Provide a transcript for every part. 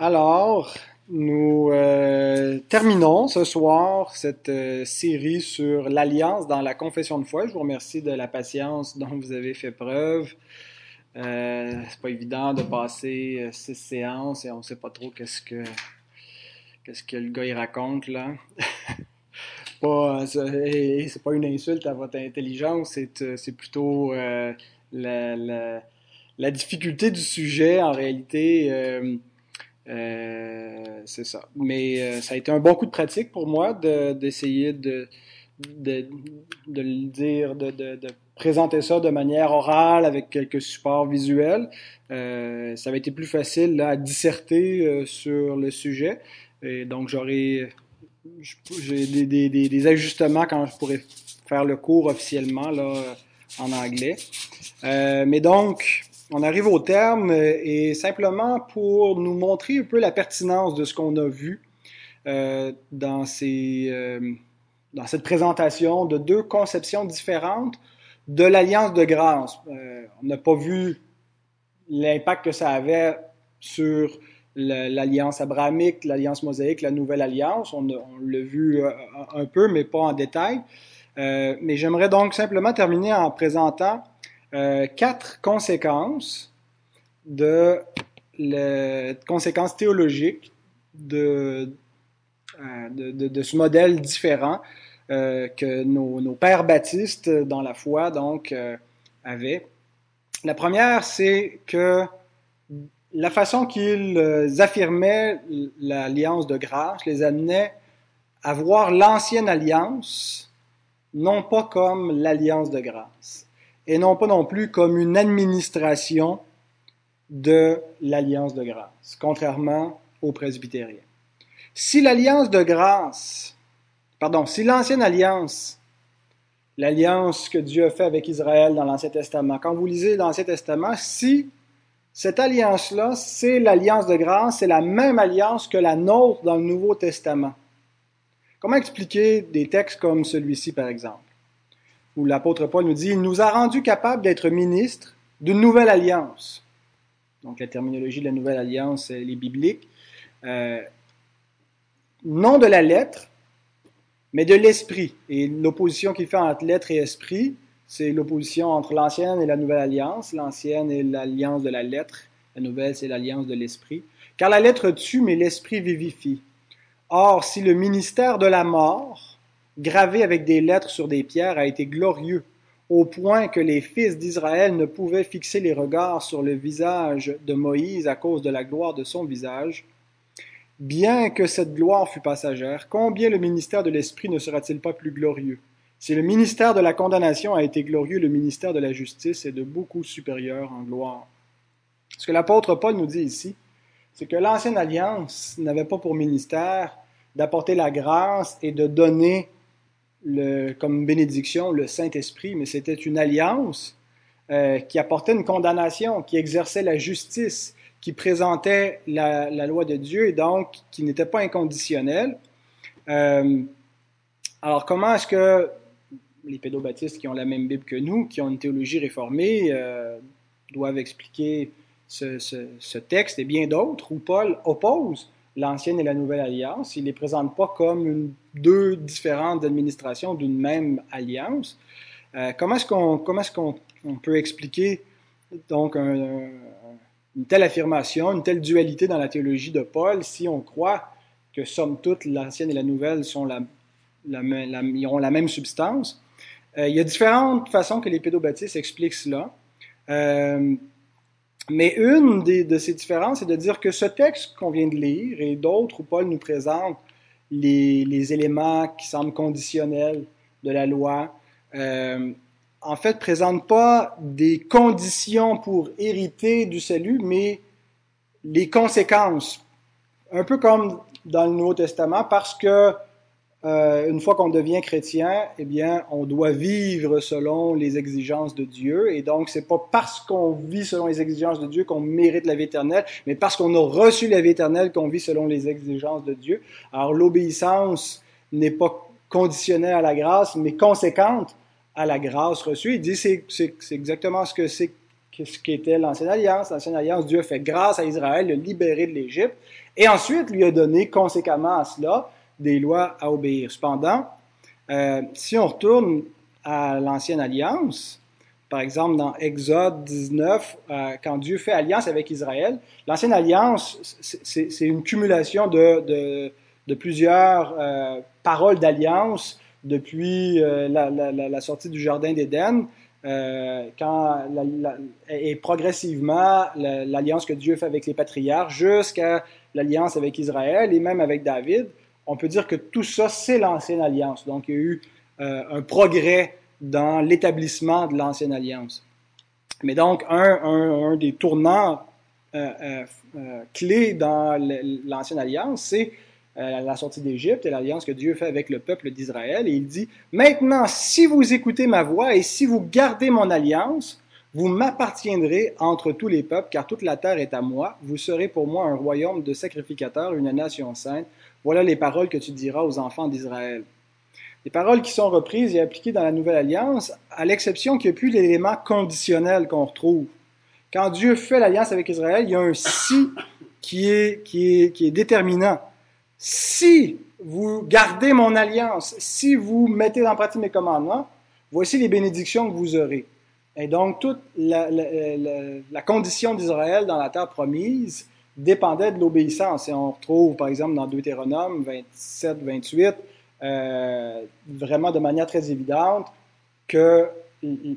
Alors, nous euh, terminons ce soir cette euh, série sur l'alliance dans la confession de foi. Je vous remercie de la patience dont vous avez fait preuve. Euh, c'est pas évident de passer six séances et on sait pas trop qu'est-ce que qu'est-ce que le gars il raconte là. pas, c'est pas une insulte à votre intelligence, c'est, c'est plutôt la, difficulté du sujet en réalité. Euh, c'est ça. Mais euh, ça a été un bon coup de pratique pour moi d'essayer de, de, de, le dire, de, de, présenter ça de manière orale avec quelques supports visuels. Euh, ça avait été plus facile à disserter sur le sujet. Et donc, j'aurais des, des, ajustements quand je pourrais faire le cours officiellement là, en anglais. Mais donc, on arrive au terme euh, et simplement pour nous montrer un peu la pertinence de ce qu'on a vu euh, euh, dans cette présentation de deux conceptions différentes de l'alliance de grâce. On n'a pas vu l'impact que ça avait sur l'alliance abrahamique, l'alliance mosaïque, la nouvelle alliance. On, l'a vu un peu, mais pas en détail. Mais j'aimerais donc simplement terminer en présentant euh, quatre conséquences de les conséquences théologiques de, euh, de, ce modèle différent euh, que nos, pères baptistes dans la foi donc avaient. La première, c'est que la façon qu'ils affirmaient l'alliance de grâce les amenait à voir l'ancienne alliance non pas comme l'alliance de grâce, et non pas non plus comme une administration de l'alliance de grâce, contrairement aux presbytériens. Si l'alliance de grâce, pardon, si l'ancienne alliance, l'alliance que Dieu a fait avec Israël dans l'Ancien Testament, quand vous lisez l'Ancien Testament, si cette alliance-là, c'est l'alliance de grâce, c'est la même alliance que la nôtre dans le Nouveau Testament. Comment expliquer des textes comme celui-ci, par exemple? Où l'apôtre Paul nous dit, il nous a rendus capables d'être ministres d'une nouvelle alliance. Donc la terminologie de la nouvelle alliance, elle est biblique. Euh, non de la lettre, mais de l'esprit. Et l'opposition qu'il fait entre lettre et esprit, c'est l'opposition entre l'ancienne et la nouvelle alliance. L'ancienne est l'alliance de la lettre, la nouvelle c'est l'alliance de l'esprit. Car la lettre tue, mais l'esprit vivifie. Or, si le ministère de la mort, gravé avec des lettres sur des pierres, a été glorieux, au point que les fils d'Israël ne pouvaient fixer les regards sur le visage de Moïse à cause de la gloire de son visage. Bien que cette gloire fût passagère, combien le ministère de l'Esprit ne sera-t-il pas plus glorieux? Si le ministère de la condamnation a été glorieux, le ministère de la justice est de beaucoup supérieur en gloire. Ce que l'apôtre Paul nous dit ici, c'est que l'ancienne alliance n'avait pas pour ministère d'apporter la grâce et de donner comme bénédiction le Saint-Esprit, mais c'était une alliance euh, qui apportait une condamnation, qui exerçait la justice, qui présentait la, loi de Dieu et donc qui n'était pas inconditionnelle. Euh, alors comment est-ce que les pédobaptistes qui ont la même Bible que nous, qui ont une théologie réformée, euh, doivent expliquer ce texte et bien d'autres où Paul oppose l'ancienne et la nouvelle alliance. Il ne les présente pas comme deux différentes administrations d'une même alliance. Euh, comment est-ce qu'on peut expliquer donc un, une telle affirmation, une telle dualité dans la théologie de Paul si on croit que somme toute l'ancienne et la nouvelle sont la, la, ont la même substance? Euh, il y a différentes façons que les pédobaptistes expliquent cela. Euh, mais une des, de ces différences, c'est de dire que ce texte qu'on vient de lire et d'autres où Paul nous présente les, les, éléments qui semblent conditionnels de la loi, euh, en fait, présentent pas des conditions pour hériter du salut, mais les conséquences. Un peu comme dans le Nouveau Testament, parce que euh, une fois qu'on devient chrétien, eh bien, on doit vivre selon les exigences de Dieu. Et donc, c'est pas parce qu'on vit selon les exigences de Dieu qu'on mérite la vie éternelle, mais parce qu'on a reçu la vie éternelle qu'on vit selon les exigences de Dieu. Alors, l'obéissance n'est pas conditionnelle à la grâce, mais conséquente à la grâce reçue. Il dit c'est, exactement ce que c'est ce qu'était l'ancienne alliance. L'ancienne alliance, Dieu a fait grâce à Israël, le libéré de l'Égypte, et ensuite lui a donné conséquemment à cela des lois à obéir. Cependant, euh, si on retourne à l'ancienne alliance, par exemple dans Exode 19, euh, quand Dieu fait alliance avec Israël, l'ancienne alliance, c'est une cumulation de, plusieurs euh, paroles d'alliance depuis la, sortie du Jardin d'Éden, et progressivement l'alliance que Dieu fait avec les patriarches jusqu'à l'alliance avec Israël et même avec David, on peut dire que tout ça, c'est l'ancienne alliance. Donc, il y a eu euh, un progrès dans l'établissement de l'ancienne alliance. Mais donc, un, des tournants euh, euh, clés dans l'ancienne alliance, c'est la sortie d'Égypte et l'alliance que Dieu fait avec le peuple d'Israël. Et il dit, maintenant, si vous écoutez ma voix et si vous gardez mon alliance, vous m'appartiendrez entre tous les peuples, car toute la terre est à moi. Vous serez pour moi un royaume de sacrificateurs, une nation sainte. Voilà les paroles que tu diras aux enfants d'Israël. Les paroles qui sont reprises et appliquées dans la nouvelle alliance, à l'exception qu'il n'y a plus l'élément conditionnel qu'on retrouve. Quand Dieu fait l'alliance avec Israël, il y a un si qui est, qui est, qui est déterminant si vous gardez mon alliance, si vous mettez en pratique mes commandements, voici les bénédictions que vous aurez. Et donc, toute la, condition d'Israël dans la terre promise dépendait de l'obéissance. Et on retrouve, par exemple, dans Deutéronome 27, 28, euh, vraiment de manière très évidente, que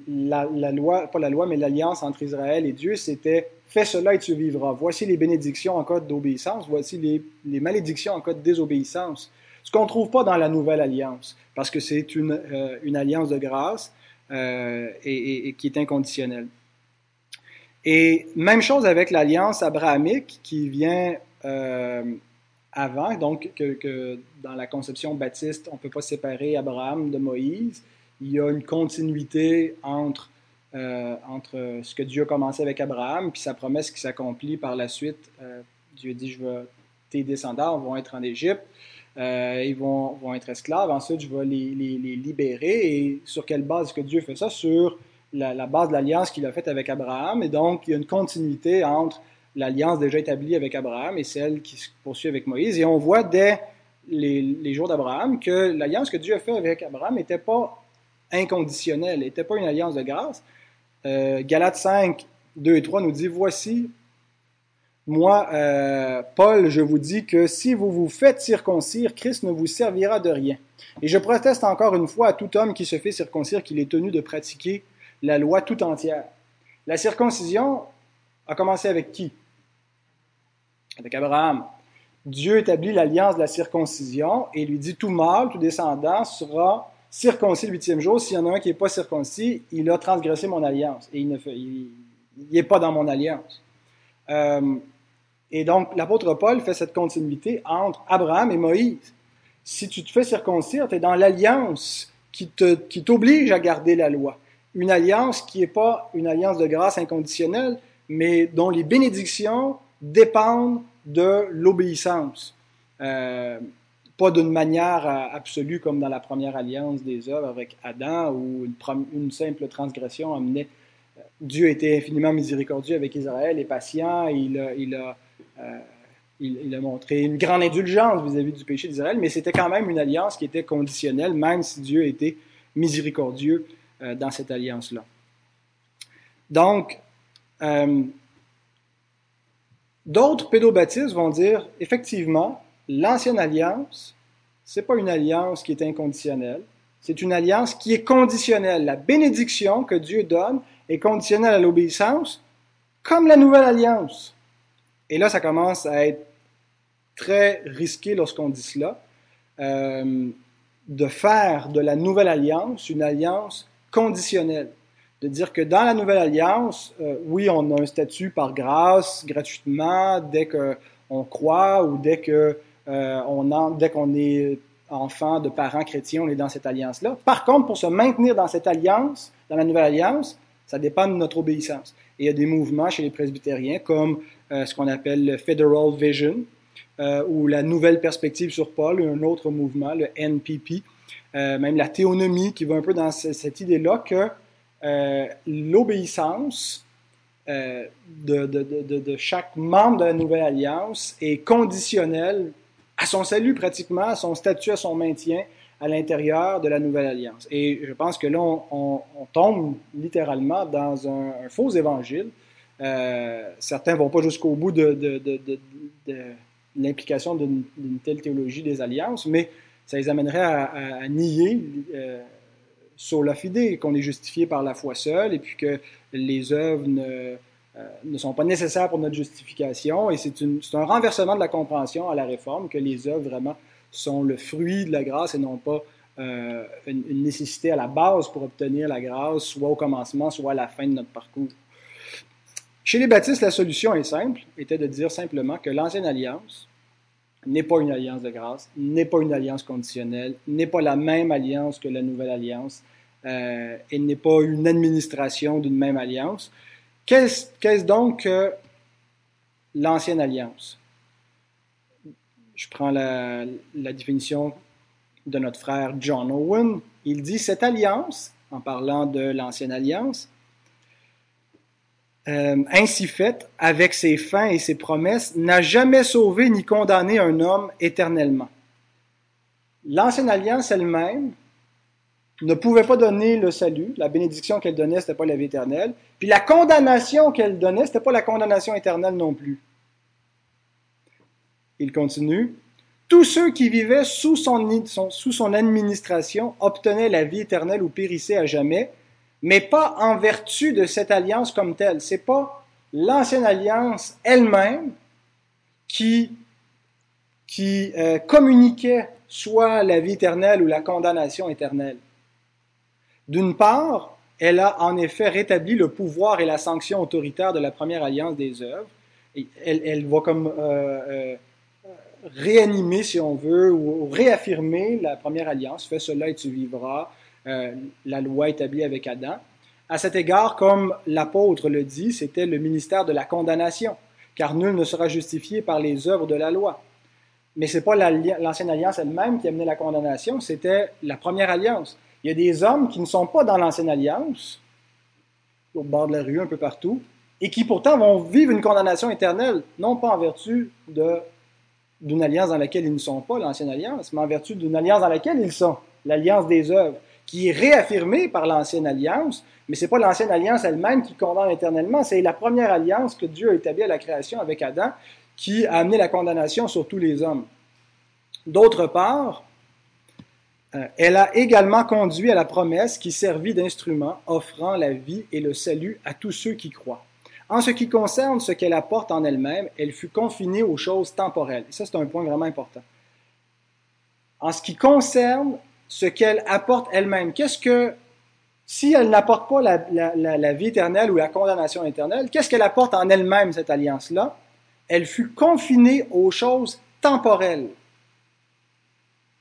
la, loi, pas la loi, mais l'alliance entre Israël et Dieu, c'était Fais cela et tu vivras. Voici les bénédictions en cas d'obéissance, voici les, malédictions en cas de désobéissance. Ce qu'on ne trouve pas dans la nouvelle alliance, parce que c'est une, euh, alliance de grâce euh, et, qui est inconditionnelle. Et même chose avec l'alliance abrahamique qui vient euh, avant, donc que, que, dans la conception baptiste, on ne peut pas séparer Abraham de Moïse. Il y a une continuité entre euh, entre ce que Dieu a commencé avec Abraham, puis sa promesse qui s'accomplit par la suite. Euh, Dieu dit, je veux, tes descendants vont être en Égypte, euh, ils vont, vont, être esclaves, ensuite je vais les, les, les, libérer. Et sur quelle base que Dieu fait ça? Sur la, base de l'alliance qu'il a faite avec Abraham. Et donc, il y a une continuité entre l'alliance déjà établie avec Abraham et celle qui se poursuit avec Moïse. Et on voit dès les, jours d'Abraham que l'alliance que Dieu a faite avec Abraham n'était pas inconditionnelle, n'était pas une alliance de grâce, euh, Galates 5, 2 et 3 nous dit, voici, moi, euh, Paul, je vous dis que si vous vous faites circoncire, Christ ne vous servira de rien. Et je proteste encore une fois à tout homme qui se fait circoncire qu'il est tenu de pratiquer la loi tout entière. La circoncision a commencé avec qui? Avec Abraham. Dieu établit l'alliance de la circoncision et lui dit tout mâle, tout descendant sera circoncis le huitième jour, s'il y en a un qui n'est pas circoncis, il a transgressé mon alliance et il n'est pas dans mon alliance. Euh, et donc, l'apôtre Paul fait cette continuité entre Abraham et Moïse. Si tu te fais circoncire, tu es dans l'alliance qui t'oblige à garder la loi. Une alliance qui n'est pas une alliance de grâce inconditionnelle, mais dont les bénédictions dépendent de l'obéissance. Euh, pas d'une manière euh, absolue comme dans la première alliance des œuvres avec Adam, où une, simple transgression amenait. Euh, Dieu était infiniment miséricordieux avec Israël et patient, il a, il a, il, a montré une grande indulgence vis-à-vis du péché d'Israël, mais c'était quand même une alliance qui était conditionnelle, même si Dieu était miséricordieux dans cette alliance-là. Donc, d'autres pédobaptistes vont dire, effectivement, L'ancienne alliance, c'est pas une alliance qui est inconditionnelle, c'est une alliance qui est conditionnelle. La bénédiction que Dieu donne est conditionnelle à l'obéissance, comme la nouvelle alliance. Et là, ça commence à être très risqué lorsqu'on dit cela, euh, de faire de la nouvelle alliance une alliance conditionnelle. De dire que dans la nouvelle alliance, euh, oui, on a un statut par grâce, gratuitement, dès qu'on croit ou dès que euh, on qu'on est enfant de parents chrétiens, on est dans cette alliance-là. Par contre, pour se maintenir dans cette alliance, dans la nouvelle alliance, ça dépend de notre obéissance. Et il y a des mouvements chez les presbytériens comme euh, ce qu'on appelle le Federal Vision ou la Nouvelle Perspective sur Paul, un autre mouvement, le NPP, même la théonomie qui va un peu dans cette idée-là que l'obéissance euh, de, chaque membre de la nouvelle alliance est conditionnel à son salut pratiquement, à son statut, à son maintien à l'intérieur de la nouvelle alliance. Et je pense que là, on, tombe littéralement dans un, un faux évangile. Euh, certains vont pas jusqu'au bout de l'implication d'une telle théologie des alliances, mais ça les amènerait à, nier euh, la fide, qu'on est justifié par la foi seule, et puis que les œuvres ne, euh, ne sont pas nécessaires pour notre justification, et c'est un renversement de la compréhension à la réforme, que les œuvres vraiment sont le fruit de la grâce et non pas euh, une, une, nécessité à la base pour obtenir la grâce, soit au commencement, soit à la fin de notre parcours. Chez les baptistes, la solution est simple, était de dire simplement que l'ancienne alliance n'est pas une alliance de grâce, n'est pas une alliance conditionnelle, n'est pas la même alliance que la nouvelle alliance, euh, et n'est pas une administration d'une même alliance. Qu'est-ce qu donc que l'ancienne alliance? Je prends la, définition de notre frère John Owen. Il dit cette alliance, en parlant de l'ancienne alliance, euh, ainsi faite, avec ses fins et ses promesses, n'a jamais sauvé ni condamné un homme éternellement. L'ancienne alliance elle-même ne pouvait pas donner le salut. La bénédiction qu'elle donnait, ce n'était pas la vie éternelle. Puis la condamnation qu'elle donnait, ce n'était pas la condamnation éternelle non plus. Il continue. Tous ceux qui vivaient sous son, sous son administration obtenaient la vie éternelle ou périssaient à jamais, mais pas en vertu de cette alliance comme telle. C'est pas l'ancienne alliance elle-même qui, qui euh, communiquait soit la vie éternelle ou la condamnation éternelle. D'une part, elle a en effet rétabli le pouvoir et la sanction autoritaire de la première alliance des œuvres. elle, elle va comme euh, euh, réanimer, si on veut, ou, réaffirmer la première alliance. Fais cela et tu vivras. Euh, la loi établie avec Adam. À cet égard, comme l'apôtre le dit, c'était le ministère de la condamnation, car nul ne sera justifié par les œuvres de la loi. Mais ce n'est pas l'ancienne alliance elle-même qui amenait la condamnation, c'était la première alliance. Il y a des hommes qui ne sont pas dans l'ancienne alliance, au bord de la rue, un peu partout, et qui pourtant vont vivre une condamnation éternelle, non pas en vertu d'une alliance dans laquelle ils ne sont pas, l'ancienne alliance, mais en vertu d'une alliance dans laquelle ils sont, l'alliance des œuvres, qui est réaffirmée par l'ancienne alliance, mais ce n'est pas l'ancienne alliance elle-même qui condamne éternellement, c'est la première alliance que Dieu a établie à la création avec Adam qui a amené la condamnation sur tous les hommes. D'autre part, euh, elle a également conduit à la promesse qui servit d'instrument offrant la vie et le salut à tous ceux qui croient. En ce qui concerne ce qu'elle apporte en elle-même, elle fut confinée aux choses temporelles. Et ça, c'est un point vraiment important. En ce qui concerne ce qu'elle apporte elle-même, qu'est-ce que, si elle n'apporte pas la, vie éternelle ou la condamnation éternelle, qu'est-ce qu'elle apporte en elle-même, cette alliance-là? Elle fut confinée aux choses temporelles.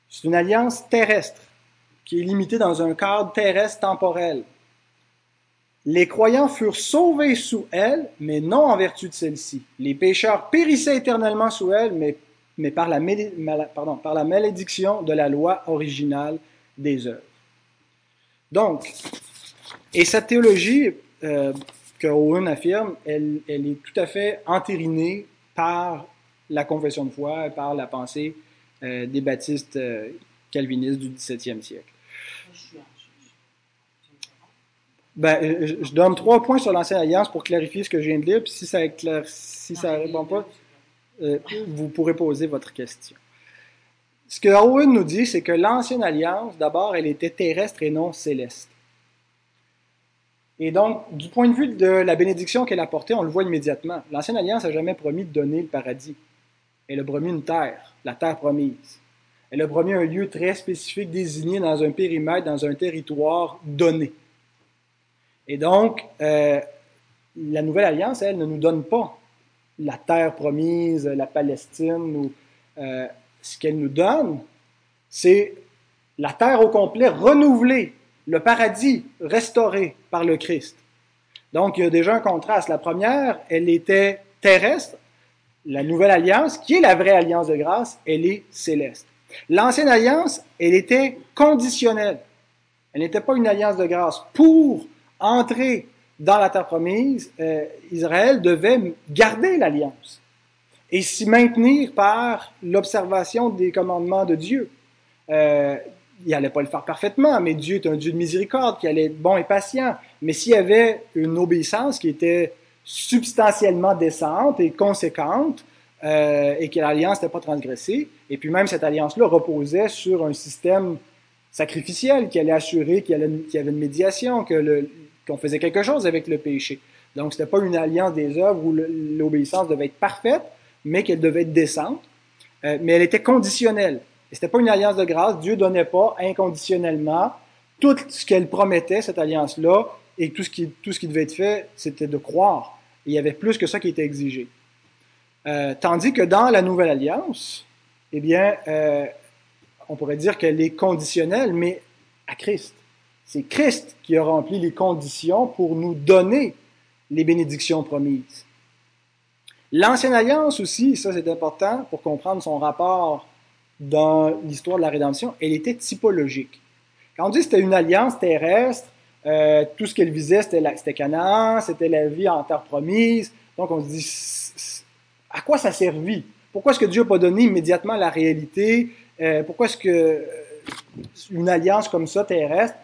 C'est une alliance terrestre qui est limitée dans un cadre terrestre temporel. Les croyants furent sauvés sous elle, mais non en vertu de celle-ci. Les pécheurs périssaient éternellement sous elle, mais, mais par, la, pardon, par la malédiction de la loi originale des œuvres. Donc, et cette théologie euh, que Owen affirme, elle, elle, est tout à fait entérinée par la confession de foi, par la pensée euh, des baptistes euh, calvinistes du XVIIe siècle. Ben, je, je, donne trois points sur l'ancienne alliance pour clarifier ce que je viens de dire, puis si ça ne si ça répond pas, vous pourrez poser votre question. Ce que Owen nous dit, c'est que l'ancienne alliance, d'abord, elle était terrestre et non céleste. Et donc, du point de vue de la bénédiction qu'elle apportait, on le voit immédiatement. L'ancienne alliance n'a jamais promis de donner le paradis. Elle a promis une terre la terre promise. Elle a promis un lieu très spécifique désigné dans un périmètre, dans un territoire donné. Et donc, euh, la Nouvelle Alliance, elle, ne nous donne pas la terre promise, la Palestine, ou euh, ce qu'elle nous donne, c'est la terre au complet renouvelée, le paradis restauré par le Christ. Donc, il y a déjà un contraste. La première, elle était terrestre, la nouvelle alliance, qui est la vraie alliance de grâce, elle est céleste. L'ancienne alliance, elle était conditionnelle. Elle n'était pas une alliance de grâce. Pour entrer dans la terre promise, euh, Israël devait garder l'alliance et s'y maintenir par l'observation des commandements de Dieu. Euh, il n'allait pas le faire parfaitement, mais Dieu est un Dieu de miséricorde, qui allait être bon et patient. Mais s'il y avait une obéissance qui était substantiellement décente et conséquente, euh, et que l'alliance n'était pas transgressée, et puis même cette alliance-là reposait sur un système sacrificiel qui allait assurer qu'il y, avait une médiation, qu'on faisait quelque chose avec le péché. Donc, ce n'était pas une alliance des œuvres où l'obéissance devait être parfaite, mais qu'elle devait être décente, euh, mais elle était conditionnelle. Et c'était pas une alliance de grâce. Dieu donnait pas inconditionnellement tout ce qu'elle promettait, cette alliance-là, et tout ce, qui, tout ce qui devait être fait, c'était de croire. il y avait plus que ça qui était exigé. Euh, tandis que dans la nouvelle alliance, eh bien, euh, on pourrait dire qu'elle est conditionnelle, mais à Christ. C'est Christ qui a rempli les conditions pour nous donner les bénédictions promises. L'ancienne alliance aussi, ça c'est important pour comprendre son rapport dans l'histoire de la rédemption, elle était typologique. Quand on dit que c'était une alliance terrestre, euh, tout ce qu'elle visait, c'était Canaan, c'était la vie en terre promise. Donc on se dit, à quoi ça servit? Pourquoi est-ce que Dieu n'a pas donné immédiatement la réalité? Euh, pourquoi est-ce que euh, alliance comme ça terrestre?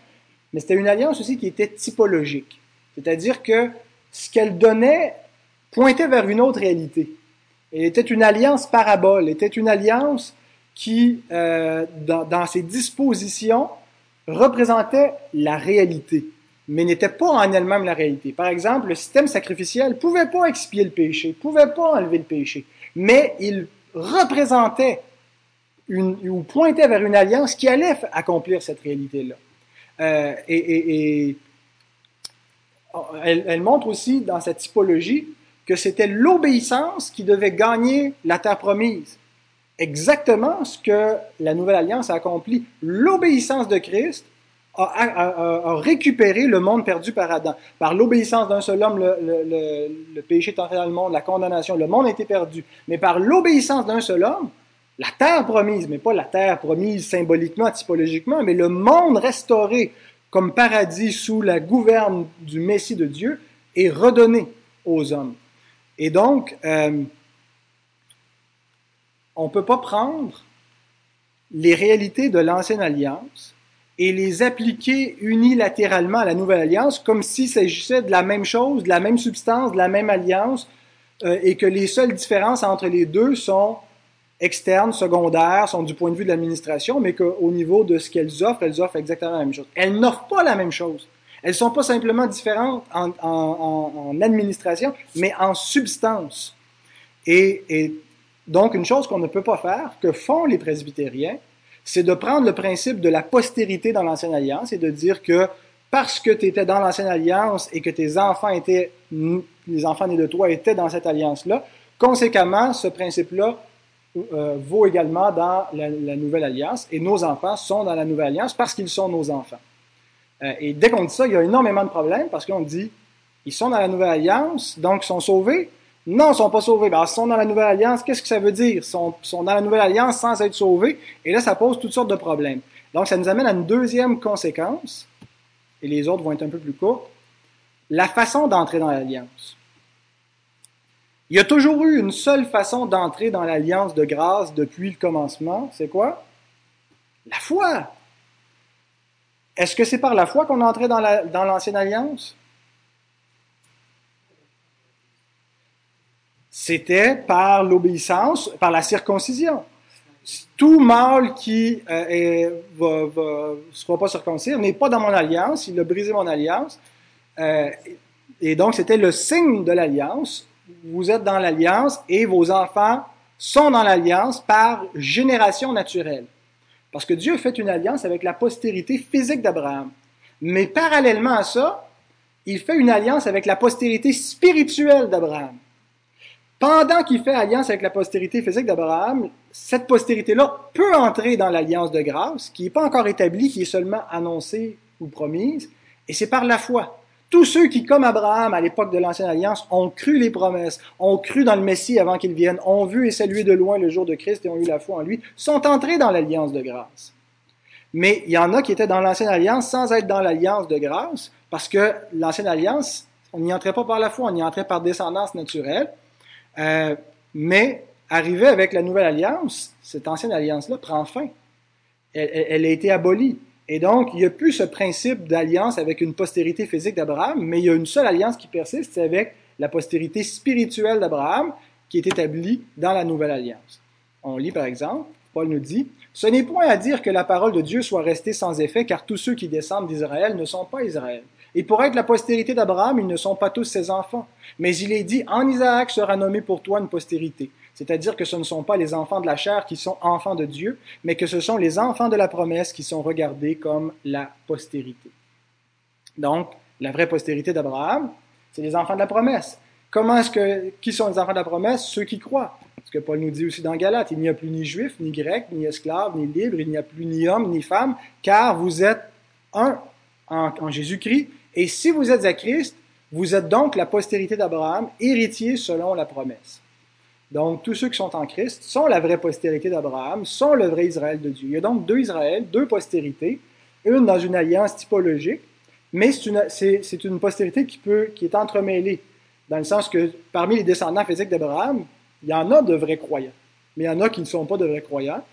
Mais c'était une alliance aussi qui était typologique. C'est-à-dire que ce qu'elle donnait pointait vers une autre réalité. Elle était une alliance parabole, était une alliance qui, euh, dans, ses dispositions, représentait la réalité, mais n'était pas en elle-même la réalité. Par exemple, le système sacrificiel pouvait pas expier le péché, pouvait pas enlever le péché, mais il représentait ou pointait vers une alliance qui allait accomplir cette réalité-là. Euh, et, elle, elle, montre aussi dans cette typologie que c'était l'obéissance qui devait gagner la terre promise exactement ce que la Nouvelle Alliance a accompli. L'obéissance de Christ a, récupéré le monde perdu par Adam. Par l'obéissance d'un seul homme, le, péché est entré dans le monde, la condamnation, le monde a été perdu. Mais par l'obéissance d'un seul homme, la terre promise, mais pas la terre promise symboliquement, typologiquement, mais le monde restauré comme paradis sous la gouverne du Messie de Dieu est redonné aux hommes. Et donc, euh, on ne peut pas prendre les réalités de l'ancienne alliance et les appliquer unilatéralement à la nouvelle alliance comme s'il s'agissait de la même chose, de la même substance, de la même alliance, euh, et que les seules différences entre les deux sont externes, secondaires, sont du point de vue de l'administration, mais qu'au niveau de ce qu'elles offrent, elles offrent exactement la même chose. Elles n'offrent pas la même chose. Elles ne sont pas simplement différentes en, administration, mais en substance. Et, et donc, une chose qu'on ne peut pas faire, que font les presbytériens, c'est de prendre le principe de la postérité dans l'Ancienne Alliance et de dire que parce que tu étais dans l'Ancienne Alliance et que tes enfants étaient, les enfants nés de toi étaient dans cette alliance-là, conséquemment, ce principe-là euh, vaut également dans la, Nouvelle Alliance et nos enfants sont dans la Nouvelle Alliance parce qu'ils sont nos enfants. Euh, et dès qu'on dit ça, il y a énormément de problèmes parce qu'on dit, ils sont dans la Nouvelle Alliance, donc ils sont sauvés, non, ils ne sont pas sauvés. Ben, ils sont dans la Nouvelle Alliance. Qu'est-ce que ça veut dire? Ils sont, sont, dans la Nouvelle Alliance sans être sauvés. Et là, ça pose toutes sortes de problèmes. Donc, ça nous amène à une deuxième conséquence, et les autres vont être un peu plus courtes, la façon d'entrer dans l'Alliance. Il y a toujours eu une seule façon d'entrer dans l'Alliance de grâce depuis le commencement. C'est quoi? La foi. Est-ce que c'est par la foi qu'on entrait dans l'Ancienne Alliance? c'était par l'obéissance, par la circoncision. Tout mâle qui ne euh, sera pas circoncis n'est pas dans mon alliance, il a brisé mon alliance. Euh, et donc, c'était le signe de l'alliance. Vous êtes dans l'alliance et vos enfants sont dans l'alliance par génération naturelle. Parce que Dieu fait une alliance avec la postérité physique d'Abraham. Mais parallèlement à ça, il fait une alliance avec la postérité spirituelle d'Abraham. Pendant qu'il fait alliance avec la postérité physique d'Abraham, cette postérité-là peut entrer dans l'alliance de grâce, qui n'est pas encore établie, qui est seulement annoncée ou promise, et c'est par la foi. Tous ceux qui, comme Abraham à l'époque de l'Ancienne Alliance, ont cru les promesses, ont cru dans le Messie avant qu'il vienne, ont vu et salué de loin le jour de Christ et ont eu la foi en lui, sont entrés dans l'alliance de grâce. Mais il y en a qui étaient dans l'Ancienne Alliance sans être dans l'alliance de grâce, parce que l'Ancienne Alliance On n'y entrait pas par la foi, on y entrait par descendance naturelle. Euh, mais arrivé avec la nouvelle alliance, cette ancienne alliance-là prend fin. Elle, a été abolie. Et donc, il n'y a plus ce principe d'alliance avec une postérité physique d'Abraham, mais il y a une seule alliance qui persiste, c'est avec la postérité spirituelle d'Abraham, qui est établie dans la nouvelle alliance. On lit par exemple, Paul nous dit, Ce n'est point à dire que la parole de Dieu soit restée sans effet, car tous ceux qui descendent d'Israël ne sont pas Israël. Et pour être la postérité d'Abraham, ils ne sont pas tous ses enfants. Mais il est dit, en Isaac sera nommé pour toi une postérité. C'est-à-dire que ce ne sont pas les enfants de la chair qui sont enfants de Dieu, mais que ce sont les enfants de la promesse qui sont regardés comme la postérité. Donc, la vraie postérité d'Abraham, c'est les enfants de la promesse. Comment est-ce que, qui sont les enfants de la promesse? Ceux qui croient. Ce que Paul nous dit aussi dans Galate, il n'y a plus ni juif, ni grec, ni esclave, ni libre, il n'y a plus ni homme, ni femme, car vous êtes un en Jésus-Christ, et si vous êtes à Christ, vous êtes donc la postérité d'Abraham, héritier selon la promesse. Donc, tous ceux qui sont en Christ sont la vraie postérité d'Abraham, sont le vrai Israël de Dieu. Il y a donc deux Israëls, deux postérités, une dans une alliance typologique, mais c'est une, postérité qui, peut, qui est entremêlée, dans le sens que parmi les descendants physiques d'Abraham, il y en a de vrais croyants, mais il y en a qui ne sont pas de vrais croyants.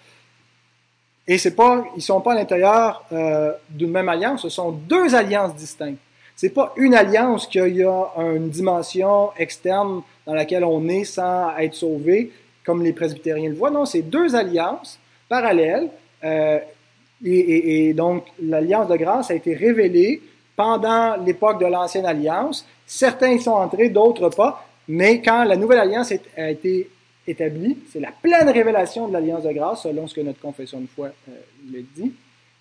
Et c'est pas, ils ne sont pas à l'intérieur euh, d'une même alliance, ce sont deux alliances distinctes. C'est pas une alliance qu'il y a une dimension externe dans laquelle on est sans être sauvé, comme les presbytériens le voient. Non, c'est deux alliances parallèles. Euh, et, donc, l'alliance de grâce a été révélée pendant l'époque de l'ancienne alliance. Certains y sont entrés, d'autres pas. Mais quand la nouvelle alliance a été établie, c'est la pleine révélation de l'alliance de grâce, selon ce que notre confession de foi euh, le dit.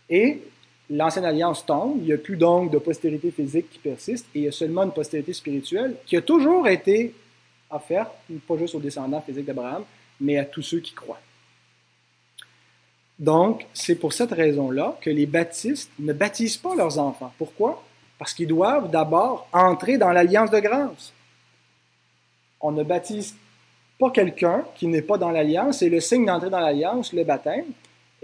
Et l'ancienne alliance tombe, il n'y a plus donc de postérité physique qui persiste, et il y a seulement une postérité spirituelle qui a toujours été offerte, pas juste aux descendants physiques d'Abraham, mais à tous ceux qui croient. Donc, c'est pour cette raison-là que les baptistes ne baptisent pas leurs enfants. Pourquoi? Parce qu'ils doivent d'abord entrer dans l'alliance de grâce. On ne baptise pas quelqu'un qui n'est pas dans l'alliance, c'est le signe d'entrer dans l'alliance, le baptême.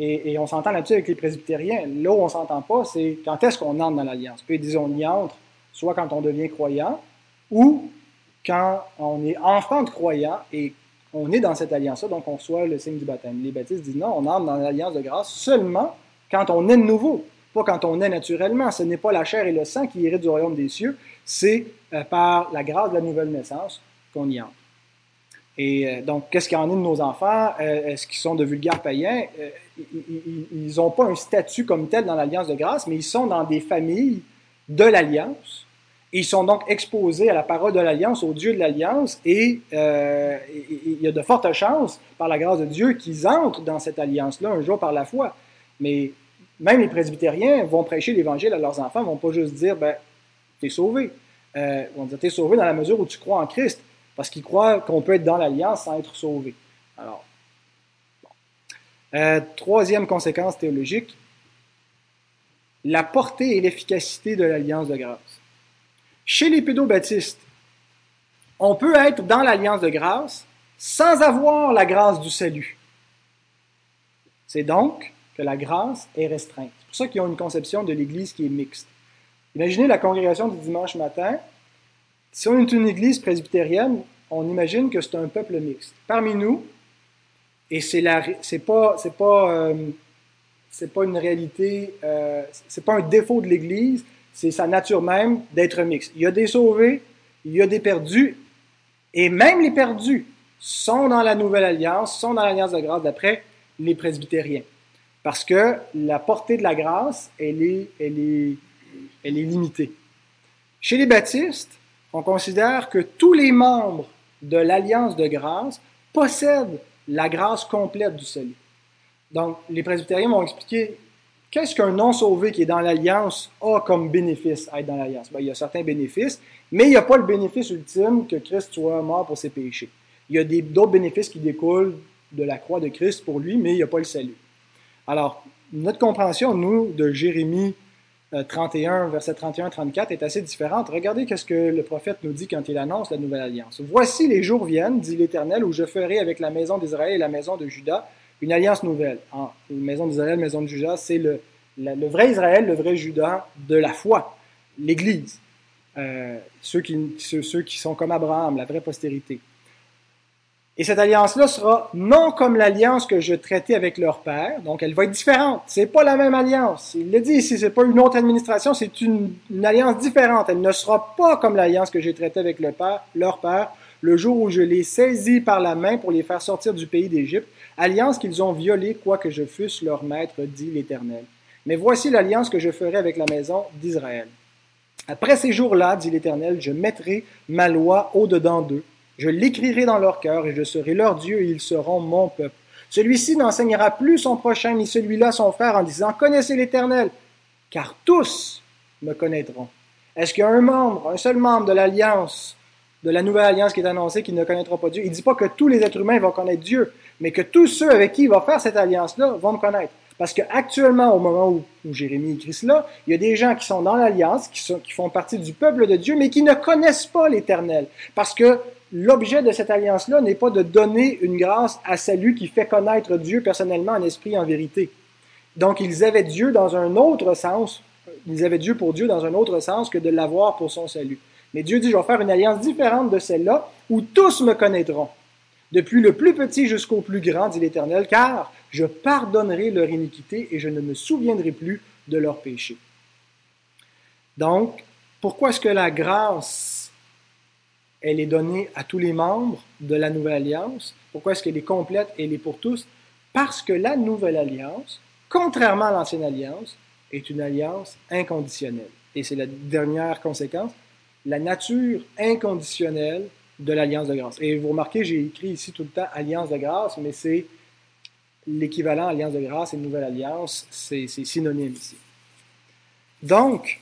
Et, on s'entend là-dessus avec les presbytériens. Là où on s'entend pas, c'est quand est-ce qu'on entre dans l'alliance. Puis ils on y entre soit quand on devient croyant, ou quand on est enfant de croyant et on est dans cette alliance-là, donc on reçoit le signe du baptême. Les baptistes disent non, on entre dans l'alliance de grâce seulement quand on est de nouveau, pas quand on est naturellement. Ce n'est pas la chair et le sang qui héritent du royaume des cieux, c'est euh, par la grâce de la nouvelle naissance qu'on y entre. Et euh, donc, qu'est-ce qu'il en est de nos enfants? Euh, est-ce qu'ils sont de vulgaires païens? Ils n'ont pas un statut comme tel dans l'Alliance de grâce, mais ils sont dans des familles de l'Alliance. Ils sont donc exposés à la parole de l'Alliance, au Dieu de l'Alliance, et il y a de fortes chances, par la grâce de Dieu, qu'ils entrent dans cette alliance-là un jour par la foi. Mais même les presbytériens vont prêcher l'Évangile à leurs enfants, vont pas juste dire, ben, t'es sauvé. ils vont dire, t'es sauvé dans la mesure où tu crois en Christ parce qu'ils croient qu'on peut être dans l'alliance sans être sauvé. Alors, euh, troisième conséquence théologique, la portée et l'efficacité de l'alliance de grâce. Chez les pédobaptistes, on peut être dans l'alliance de grâce sans avoir la grâce du salut. C'est donc que la grâce est restreinte. C'est pour ça qu'ils ont une conception de l'Église qui est mixte. Imaginez la congrégation du dimanche matin, si on est une église presbytérienne, on imagine que c'est un peuple mixte. Parmi nous, et c'est pas, euh, pas une réalité, euh, c'est pas un défaut de l'Église, c'est sa nature même d'être mixte. Il y a des sauvés, il y a des perdus, et même les perdus sont dans la nouvelle alliance, sont dans l'alliance de grâce d'après les presbytériens. Parce que la portée de la grâce, elle est, limitée. Chez les baptistes, on considère que tous les membres de l'alliance de grâce possèdent la grâce complète du salut. Donc, les presbytériens vont expliquer qu'est-ce qu'un non-sauvé qui est dans l'alliance a comme bénéfice à être dans l'alliance? Ben, il y a certains bénéfices, mais il n'y a pas le bénéfice ultime que Christ soit mort pour ses péchés. Il y a d'autres bénéfices qui découlent de la croix de Christ pour lui, mais il n'y a pas le salut. Alors, notre compréhension, nous, de Jérémie 31, euh, verset 31-34 est assez différente. Regardez qu'est-ce que le prophète nous dit quand il annonce la nouvelle alliance. Voici les jours viennent, dit l'Éternel, où je ferai avec la maison d'Israël et la maison de Juda une alliance nouvelle. En, maison d'Israël, maison de Juda, c'est le, le, vrai Israël, le vrai Juda de la foi, l'Église. euh, ceux, qui, sont comme Abraham, la vraie postérité. Et cette alliance-là sera non comme l'alliance que je traitais avec leur père, donc elle va être différente. C'est pas la même alliance. Il le dit ici, c'est pas une autre administration, c'est une, une, alliance différente. Elle ne sera pas comme l'alliance que j'ai traitée avec le père, leur père, le jour où je les saisis par la main pour les faire sortir du pays d'Égypte, alliance qu'ils ont violée, quoique je fusse leur maître, dit l'Éternel. Mais voici l'alliance que je ferai avec la maison d'Israël. Après ces jours-là, dit l'Éternel, je mettrai ma loi au-dedans d'eux, je l'écrirai dans leur cœur, et je serai leur Dieu, et ils seront mon peuple. Celui-ci n'enseignera plus son prochain, ni celui-là son frère, en disant, Connaissez l'Éternel, car tous me connaîtront. Est-ce qu'il membre, un seul membre de l'alliance, de la nouvelle alliance qui est annoncée, qui ne connaîtra pas Dieu? Il ne dit pas que tous les êtres humains vont connaître Dieu, mais que tous ceux avec qui il va faire cette alliance-là vont me connaître. Parce qu'actuellement, au moment où, Jérémie écrit cela, il y a des gens qui sont dans l'alliance, qui, qui font partie du peuple de Dieu, mais qui ne connaissent pas l'Éternel. Parce que l'objet de cette alliance-là n'est pas de donner une grâce à salut qui fait connaître Dieu personnellement en esprit, en vérité. Donc, ils avaient Dieu dans un autre sens. Ils avaient Dieu pour Dieu dans un autre sens que de l'avoir pour son salut. Mais Dieu dit, je vais faire une alliance différente de celle-là, où tous me connaîtront depuis le plus petit jusqu'au plus grand, dit l'Éternel, car je pardonnerai leur iniquité et je ne me souviendrai plus de leurs péchés. Donc, pourquoi est-ce que la grâce, elle est donnée à tous les membres de la Nouvelle Alliance? Pourquoi est-ce qu'elle est complète et elle est pour tous? Parce que la Nouvelle Alliance, contrairement à l'Ancienne Alliance, est une alliance inconditionnelle. Et c'est la dernière conséquence. La nature inconditionnelle de l'alliance de grâce. Et vous remarquez, j'ai écrit ici tout le temps alliance de grâce, mais c'est l'équivalent alliance de grâce et nouvelle alliance, c'est synonyme ici. Donc,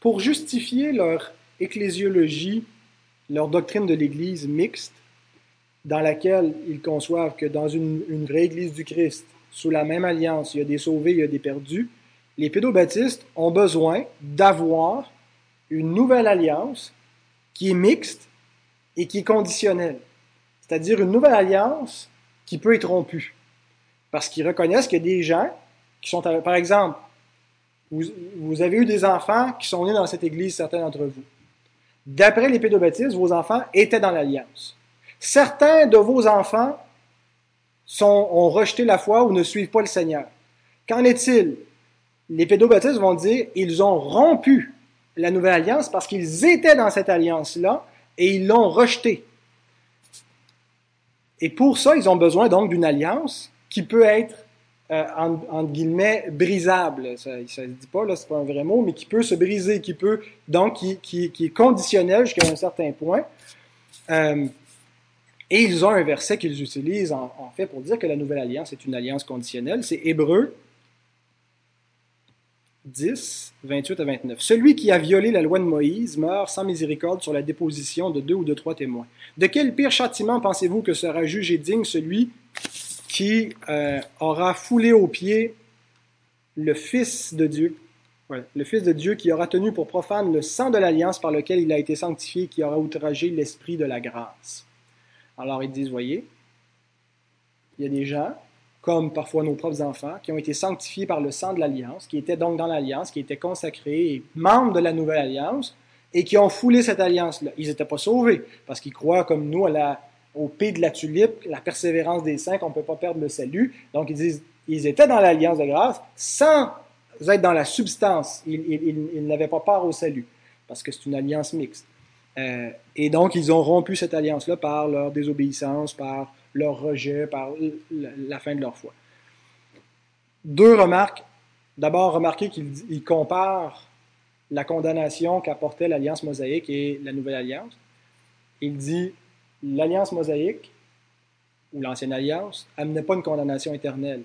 pour justifier leur ecclésiologie, leur doctrine de l'Église mixte, dans laquelle ils conçoivent que dans une, une, vraie Église du Christ, sous la même alliance, il y a des sauvés, il y a des perdus, les pédobaptistes ont besoin d'avoir une nouvelle alliance qui est mixte et qui est conditionnelle. C'est-à-dire une nouvelle alliance qui peut être rompue. Parce qu'ils reconnaissent qu'il y a des gens qui sont, par exemple, vous, avez eu des enfants qui sont nés dans cette église, certains d'entre vous. D'après les pédobaptistes, vos enfants étaient dans l'alliance. Certains de vos enfants ont rejeté la foi ou ne suivent pas le Seigneur. Qu'en est-il? Les pédobaptistes vont dire, ils ont rompu la nouvelle alliance parce qu'ils étaient dans cette alliance-là et ils l'ont rejetée. Et pour ça, ils ont besoin donc d'une alliance qui peut être, euh, entre guillemets, brisable. Ça ne se dit pas, là, pas un vrai mot, mais qui peut se briser, qui peut, donc, qui, qui, est conditionnel jusqu'à un certain point. Euh, et ils ont un verset qu'ils utilisent en, en, fait pour dire que la nouvelle alliance est une alliance conditionnelle. C'est Hébreu 10, 28 à 29. Celui qui a violé la loi de Moïse meurt sans miséricorde sur la déposition de deux ou de trois témoins. De quel pire châtiment pensez-vous que sera jugé digne celui qui euh, aura foulé aux pieds le Fils de Dieu, le Fils de Dieu qui aura tenu pour profane le sang de l'alliance par lequel il a été sanctifié, qui aura outragé l'esprit de la grâce. Alors ils disent, voyez, il y a des gens comme parfois nos propres enfants, qui ont été sanctifiés par le sang de l'Alliance, qui étaient donc dans l'Alliance, qui étaient consacrés et membres de la nouvelle Alliance, et qui ont foulé cette Alliance-là. Ils n'étaient pas sauvés, parce qu'ils croient comme nous à la, au pays de la tulipe, la persévérance des saints, qu'on ne peut pas perdre le salut. Donc ils disent, ils étaient dans l'Alliance de grâce sans être dans la substance. Ils, ils, n'avaient pas part au salut, parce que c'est une alliance mixte. Euh, et donc, ils ont rompu cette alliance-là par leur désobéissance, par leur rejet, par la fin de leur foi. Deux remarques. D'abord, remarquez qu'il compare la condamnation qu'apportait l'Alliance mosaïque et la Nouvelle Alliance. Il dit l'Alliance mosaïque, ou l'Ancienne Alliance, amenait pas une condamnation éternelle.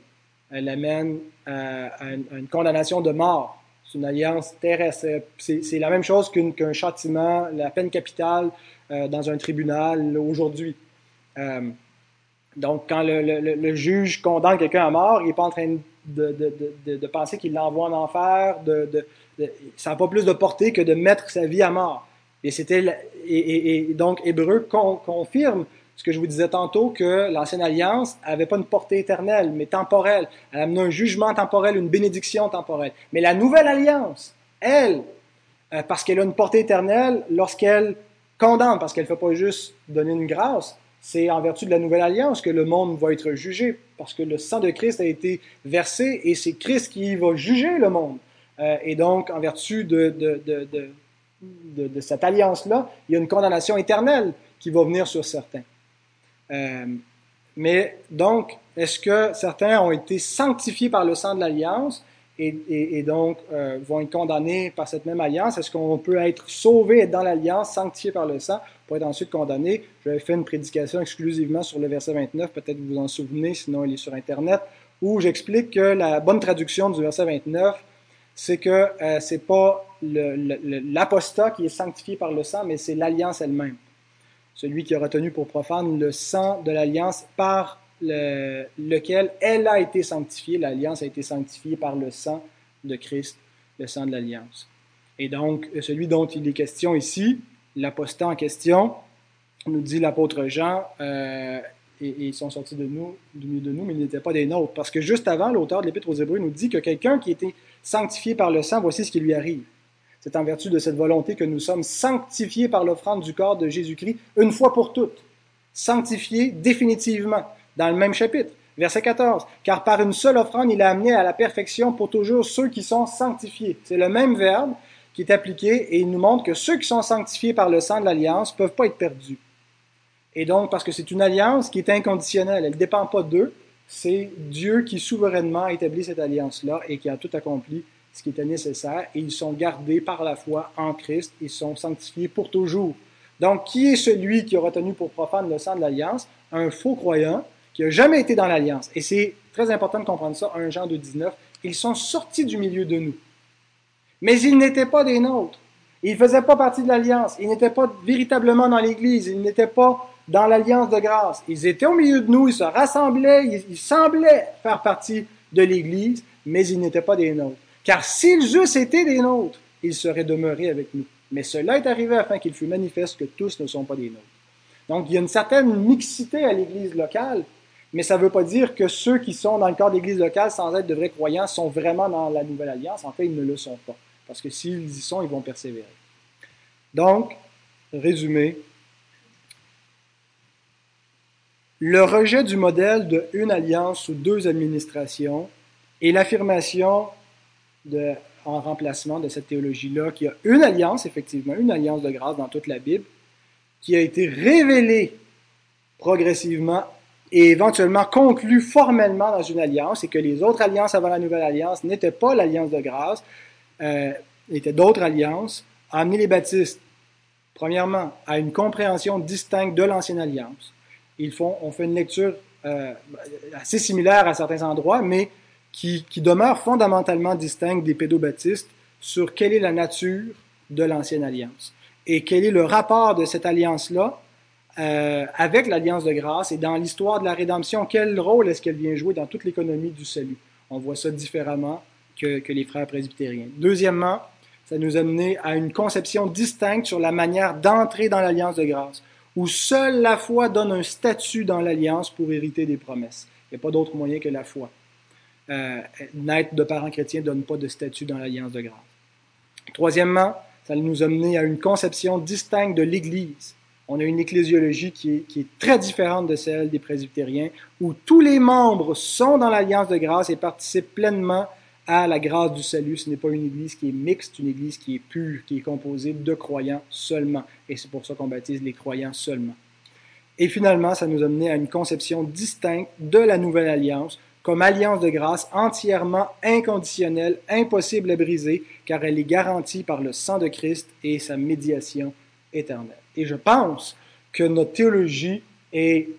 Elle amène à, une, condamnation de mort. C'est une alliance terrestre. C'est la même chose qu'un châtiment, la peine capitale euh, dans un tribunal aujourd'hui. Euh, donc, quand le, juge condamne quelqu'un à mort, il n'est pas en train de, penser qu'il l'envoie en enfer. ça n'a pas plus de portée que de mettre sa vie à mort. Et, c'était, et, donc, Hébreu confirme ce que je vous disais tantôt, que l'ancienne alliance n'avait pas une portée éternelle, mais temporelle. Elle amenait un jugement temporel, une bénédiction temporelle. Mais la nouvelle alliance, elle, euh, parce qu'elle a une portée éternelle lorsqu'elle condamne, parce qu'elle ne fait pas juste donner une grâce, c'est en vertu de la nouvelle alliance que le monde va être jugé, parce que le sang de Christ a été versé et c'est Christ qui va juger le monde. Euh, et donc, en vertu de, cette alliance-là, il y a une condamnation éternelle qui va venir sur certains. Euh, mais donc, est-ce que certains ont été sanctifiés par le sang de l'alliance et, donc euh, vont être condamnés par cette même alliance? Est-ce qu'on peut être sauvé, être dans l'alliance, sanctifié par le sang, pour être ensuite condamné? J'avais fait une prédication exclusivement sur le verset 29, peut-être vous vous en souvenez, sinon il est sur Internet, où j'explique que la bonne traduction du verset 29, c'est que euh, c'est pas l'apostat qui est sanctifié par le sang, mais c'est l'alliance elle-même. Celui qui a retenu pour profane le sang de l'alliance par lequel elle a été sanctifiée. L'alliance a été sanctifiée par le sang de Christ, le sang de l'alliance. Et donc, celui dont il est question ici, l'apostat en question, nous dit l'apôtre Jean, euh, et, ils sont sortis de nous, du milieu de nous, mais ils n'étaient pas des nôtres. Parce que juste avant, l'auteur de l'Épître aux Hébreux nous dit que quelqu'un qui était sanctifié par le sang, voici ce qui lui arrive. C'est en vertu de cette volonté que nous sommes sanctifiés par l'offrande du corps de Jésus-Christ une fois pour toutes. Sanctifiés définitivement dans le même chapitre. Verset 14. Car par une seule offrande, il a amené à la perfection pour toujours ceux qui sont sanctifiés. C'est le même verbe qui est appliqué et il nous montre que ceux qui sont sanctifiés par le sang de l'alliance ne peuvent pas être perdus. Et donc, parce que c'est une alliance qui est inconditionnelle, elle ne dépend pas d'eux, c'est Dieu qui souverainement a établi cette alliance-là et qui a tout accompli ce qui était nécessaire et ils sont gardés par la foi en Christ, ils sont sanctifiés pour toujours. Donc, qui est celui qui a retenu pour profane le sang de l'alliance? Un faux croyant qui n'a jamais été dans l'Alliance. Et c'est très important de comprendre ça, 1 Jean 2,19. Ils sont sortis du milieu de nous. Mais ils n'étaient pas des nôtres. Ils ne faisaient pas partie de l'Alliance. Ils n'étaient pas véritablement dans l'Église. Ils n'étaient pas dans l'Alliance de grâce. Ils étaient au milieu de nous, ils se rassemblaient, ils, semblaient faire partie de l'Église, mais ils n'étaient pas des nôtres. Car s'ils eussent été des nôtres, ils seraient demeurés avec nous. Mais cela est arrivé afin qu'il fût manifeste que tous ne sont pas des nôtres. Donc, il y a une certaine mixité à l'Église locale, mais ça ne veut pas dire que ceux qui sont dans le corps d'église locale sans être de vrais croyants sont vraiment dans la nouvelle alliance. En fait, ils ne le sont pas. Parce que s'ils y sont, ils vont persévérer. Donc, résumé, le rejet du modèle de une alliance sous deux administrations et l'affirmation en remplacement de cette théologie-là, qu'il y a une alliance, effectivement, une alliance de grâce dans toute la Bible, qui a été révélée progressivement et éventuellement conclu formellement dans une alliance et que les autres alliances avant la nouvelle alliance n'étaient pas l'alliance de grâce, euh, étaient d'autres alliances, a amené les baptistes, premièrement, à une compréhension distincte de l'ancienne alliance. Ils font, on fait une lecture euh, assez similaire à certains endroits, mais qui, qui demeure fondamentalement distincte des pédobaptistes sur quelle est la nature de l'ancienne alliance et quel est le rapport de cette alliance-là euh, avec l'Alliance de grâce et dans l'histoire de la rédemption, quel rôle est-ce qu'elle vient jouer dans toute l'économie du salut? On voit ça différemment que, les frères presbytériens. Deuxièmement, ça nous a mené à une conception distincte sur la manière d'entrer dans l'Alliance de grâce, où seule la foi donne un statut dans l'Alliance pour hériter des promesses. Il n'y a pas d'autre moyen que la foi. Euh, naître de parents chrétiens ne donne pas de statut dans l'Alliance de grâce. Troisièmement, ça nous a mené à une conception distincte de l'Église on a une ecclésiologie qui est, très différente de celle des presbytériens, où tous les membres sont dans l'alliance de grâce et participent pleinement à la grâce du salut. Ce n'est pas une église qui est mixte, une église qui est pure, qui est composée de croyants seulement. Et c'est pour ça qu'on baptise les croyants seulement. Et finalement, ça nous a mené à une conception distincte de la nouvelle alliance comme alliance de grâce entièrement inconditionnelle, impossible à briser, car elle est garantie par le sang de Christ et sa médiation éternelle. Et je pense que notre théologie est,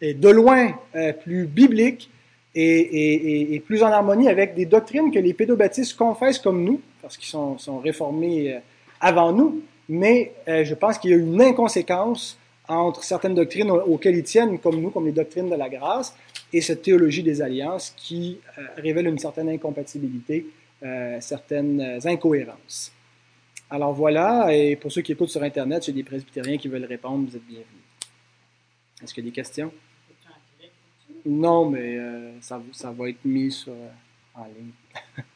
de loin euh, plus biblique et, plus en harmonie avec des doctrines que les pédobaptistes confessent comme nous, parce qu'ils sont, réformés euh, avant nous, mais euh, je pense qu'il y a une inconséquence entre certaines doctrines auxquelles ils tiennent, comme nous, comme les doctrines de la grâce, et cette théologie des alliances qui révèle une certaine incompatibilité, certaines incohérences. Alors voilà, et pour ceux qui écoutent sur Internet, j'ai des presbytériens qui veulent répondre, vous êtes bienvenus. Est-ce qu'il y a des questions? Non, mais euh, ça, ça, va être mis sur, euh, en ligne.